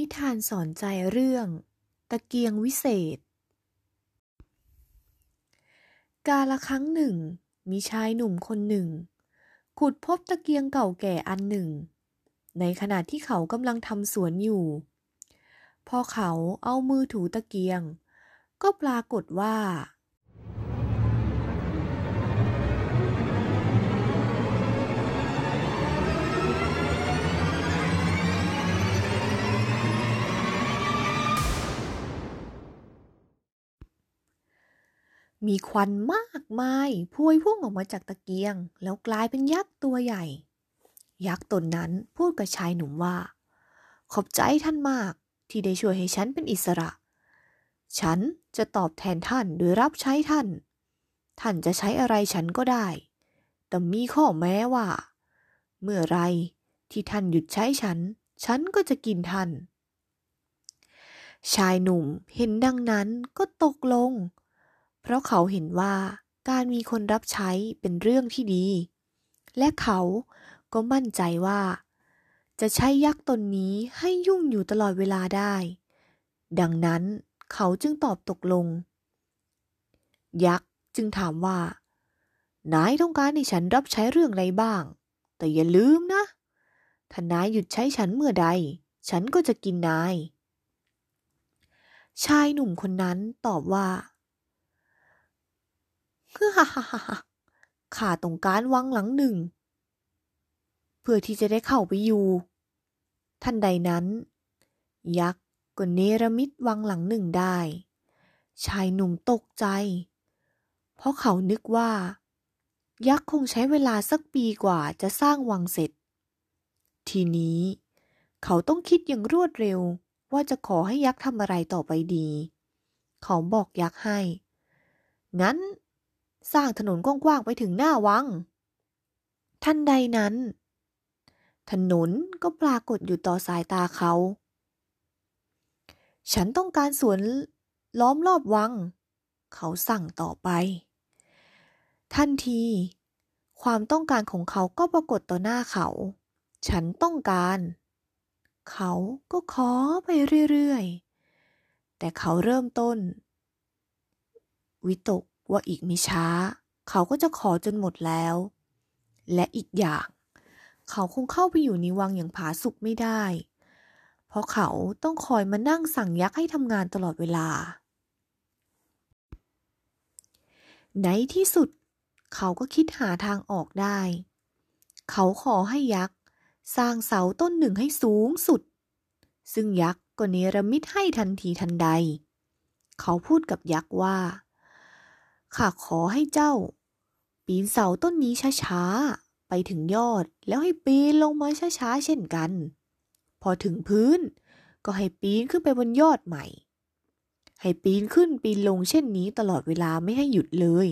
นิทานสอนใจเรื่อง ตะเกียงวิเศษ กาละครั้งหนึ่ง มีชายหนุ่มคนหนึ่ง ขุดพบตะเกียงเก่าแก่อันหนึ่ง ในขณะที่เขากำลังทำสวนอยู่ พอเขาเอามือถูตะเกียง ก็ปรากฏว่า มีควันมากมายพวยพุ่งออกมาจากตะเกียง แล้วกลายเป็นยักษ์ตัวใหญ่ ยักษ์ตนนั้นพูดกับชายหนุ่มว่า ขอบใจท่านมากที่ได้ช่วยให้ฉันเป็นอิสระ ฉันจะตอบแทนท่านโดยรับใช้ท่าน ท่านจะใช้อะไรฉันก็ได้ แต่มีข้อแม้ว่า เมื่อไรที่ท่านหยุดใช้ฉัน ฉันก็จะกินท่าน ชายหนุ่มเห็นดังนั้นก็ตกลง เพราะเขาเห็นว่าการมีคนรับใช้เป็นเรื่องที่ดี และเขาก็มั่นใจว่า จะใช้ยักษ์ตนนี้ให้ยุ่งอยู่ตลอดเวลาได้ ดังนั้นเขาจึงตอบตกลง ยักษ์จึงถามว่านายต้องการให้ฉันรับใช้เรื่องอะไรบ้าง แต่อย่าลืมนะ ถ้านายหยุดใช้ฉันเมื่อใด ฉันก็จะกินนาย ชายหนุ่มคนนั้นตอบว่า คือฮ่าฮ่าฮ่าข้าต้องการวังหลังหนึ่ง เพื่อที่จะได้เข้าไปอยู่ ท่านใดนั้น ยักษ์ก็เนรมิตวังหลังหนึ่งได้ ชายหนุ่มตกใจ เพราะเขานึกว่า ยักษ์คงใช้เวลาสักปีกว่าจะสร้างวังเสร็จ ทีนี้เขาต้องคิดอย่างรวดเร็วว่าจะขอให้ยักษ์ทำอะไรต่อไปดี เขาบอกยักษ์ให้ งั้น สร้างถนนกว้างๆไปถึงหน้าวัง ทันใดนั้น ถนนก็ปรากฏอยู่ต่อสายตาเขา ฉันต้องการสวนล้อมรอบวัง เขาสั่งต่อไป ทันที ความต้องการของเขาก็ปรากฏต่อหน้าเขา ฉันต้องการ เขาก็ขอไปเรื่อยๆ แต่เขาเริ่มต้น วิตก ว่าอีกไม่ช้า เขาก็จะขอจนหมดแล้ว และอีกอย่าง เขาคงเข้าไปอยู่ในวังอย่างผาสุกไม่ได้ เพราะเขาต้องคอยมานั่งสั่งยักษ์ให้ทำงานตลอดเวลา ในที่สุด เขาก็คิดหาทางออกได้ เขาขอให้ยักษ์สร้างเสาต้นหนึ่งให้สูงสุด ซึ่งยักษ์ก็เนรมิตให้ทันทีทันใด เขาพูดกับยักษ์ว่า ข้าขอให้เจ้า ปีนเสาต้นนี้ช้าๆ ไปถึงยอดแล้วให้ปีนลงมาช้าๆ เช่นกัน พอถึงพื้นก็ให้ปีนขึ้นไปบนยอดใหม่ ให้ปีนขึ้นปีนลงเช่นนี้ตลอดเวลาไม่ให้หยุดเลย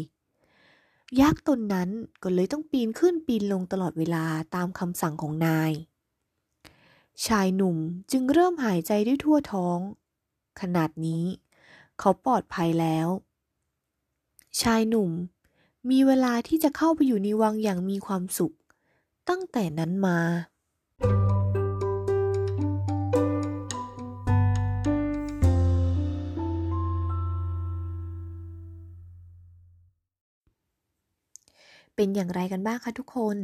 ยักษ์ตนนั้นก็เลยต้องปีนขึ้นปีนลงตลอดเวลาตามคำสั่งของนาย ชายหนุ่มจึงเริ่มหายใจด้วยทั่วท้อง ขนาดนี้ เขาปลอดภัยแล้ว ชายหนุ่ม มีเวลาที่จะเข้าไปอยู่ในวังอย่างมีความสุข ตั้งแต่นั้นมา เป็นอย่างไรกันบ้างคะทุกคน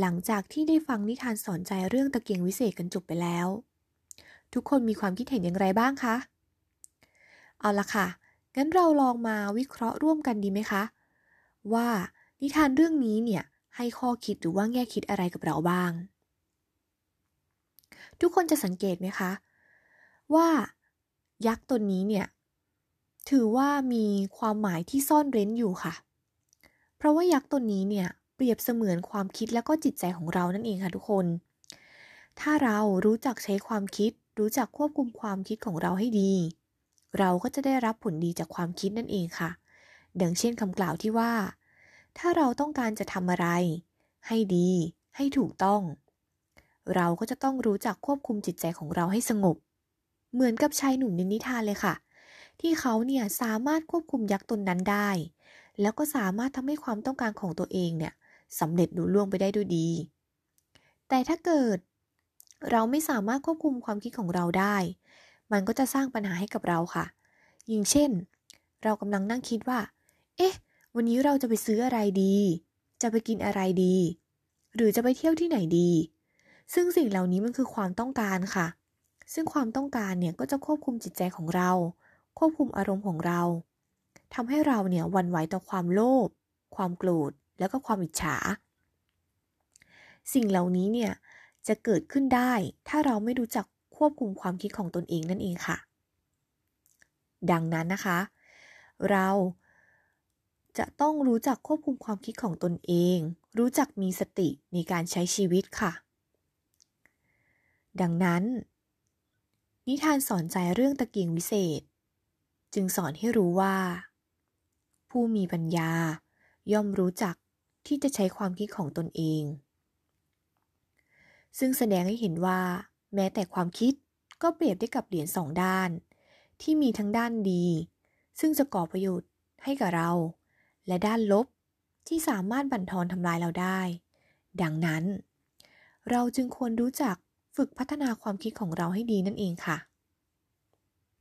หลังจากที่ได้ฟังนิทานสอนใจเรื่องตะเกียงวิเศษกันจบไปแล้ว ทุกคนมีความคิดเห็นอย่างไรบ้างคะ เอาละค่ะ งั้นเราลองมาวิเคราะห์ร่วมกันดีไหมคะ ว่านิทานเรื่องนี้เนี่ยให้ข้อคิดหรือว่าแง่คิดอะไรกับเราบ้าง ทุกคนจะสังเกตไหมคะ ว่ายักษ์ตนนี้เนี่ยถือว่ามีความหมายที่ซ่อนเร้นอยู่ค่ะ เพราะว่ายักษ์ตนนี้เนี่ยเปรียบเสมือนความคิดและก็จิตใจของเรานั่นเองค่ะทุกคน ถ้าเรารู้จักใช้ความคิด รู้จักควบคุมความคิดของเราให้ดี เราก็จะได้รับผลดีจากความคิดนั่นเองค่ะ ดังเช่นคำกล่าวที่ว่า ถ้าเราต้องการจะทำอะไร ให้ดี ให้ถูกต้อง เราก็จะต้องรู้จักควบคุมจิตใจของเราให้สงบ เหมือนกับชายหนุ่มในนิทานเลยค่ะ ที่เขาเนี่ยสามารถควบคุมยักษ์ตนนั้นได้ แล้วก็สามารถทำให้ความต้องการของตัวเองเนี่ยสำเร็จลุล่วงไปได้ด้วยดี แต่ถ้าเกิด เราไม่สามารถควบคุมความคิดของเราได้ มันก็จะสร้างปัญหาให้กับเราค่ะ อย่างเช่น เรากำลังนั่งคิดว่า เอ๊ะ วันนี้เราจะไปซื้ออะไรดี จะไปกินอะไรดี หรือจะไปเที่ยวที่ไหนดี ซึ่งสิ่งเหล่านี้มันคือความต้องการค่ะ ซึ่งความต้องการเนี่ยก็จะควบคุมจิตใจของเรา ควบคุมอารมณ์ของเราทำให้เราเนี่ยวันไหวต่อความโลภ ความโกรธ แล้วก็ความอิจฉา สิ่งเหล่านี้เนี่ยจะเกิดขึ้นได้ถ้าเราไม่รู้จัก ควบคุมความคิดของตนเองนั่นเองค่ะ ดังนั้นนะคะ เราจะต้องรู้จักควบคุมความคิดของตนเอง รู้จักมีสติในการใช้ชีวิตค่ะ ดังนั้น นิทานสอนใจเรื่องตะเกียงวิเศษ จึงสอนให้รู้ว่า ผู้มีปัญญาย่อมรู้จักที่จะใช้ความคิดของตนเอง ซึ่งแสดงให้เห็นว่า แม้แต่ความคิดก็เปรียบได้กับเหรียญสองด้าน ที่มีทั้งด้านดี ซึ่งจะก่อประโยชน์ให้กับเรา และด้านลบที่สามารถบั่นทอนทำลายเราได้ ดังนั้น เราจึงควรรู้จักฝึกพัฒนาความคิดของเราให้ดีนั่นเองค่ะ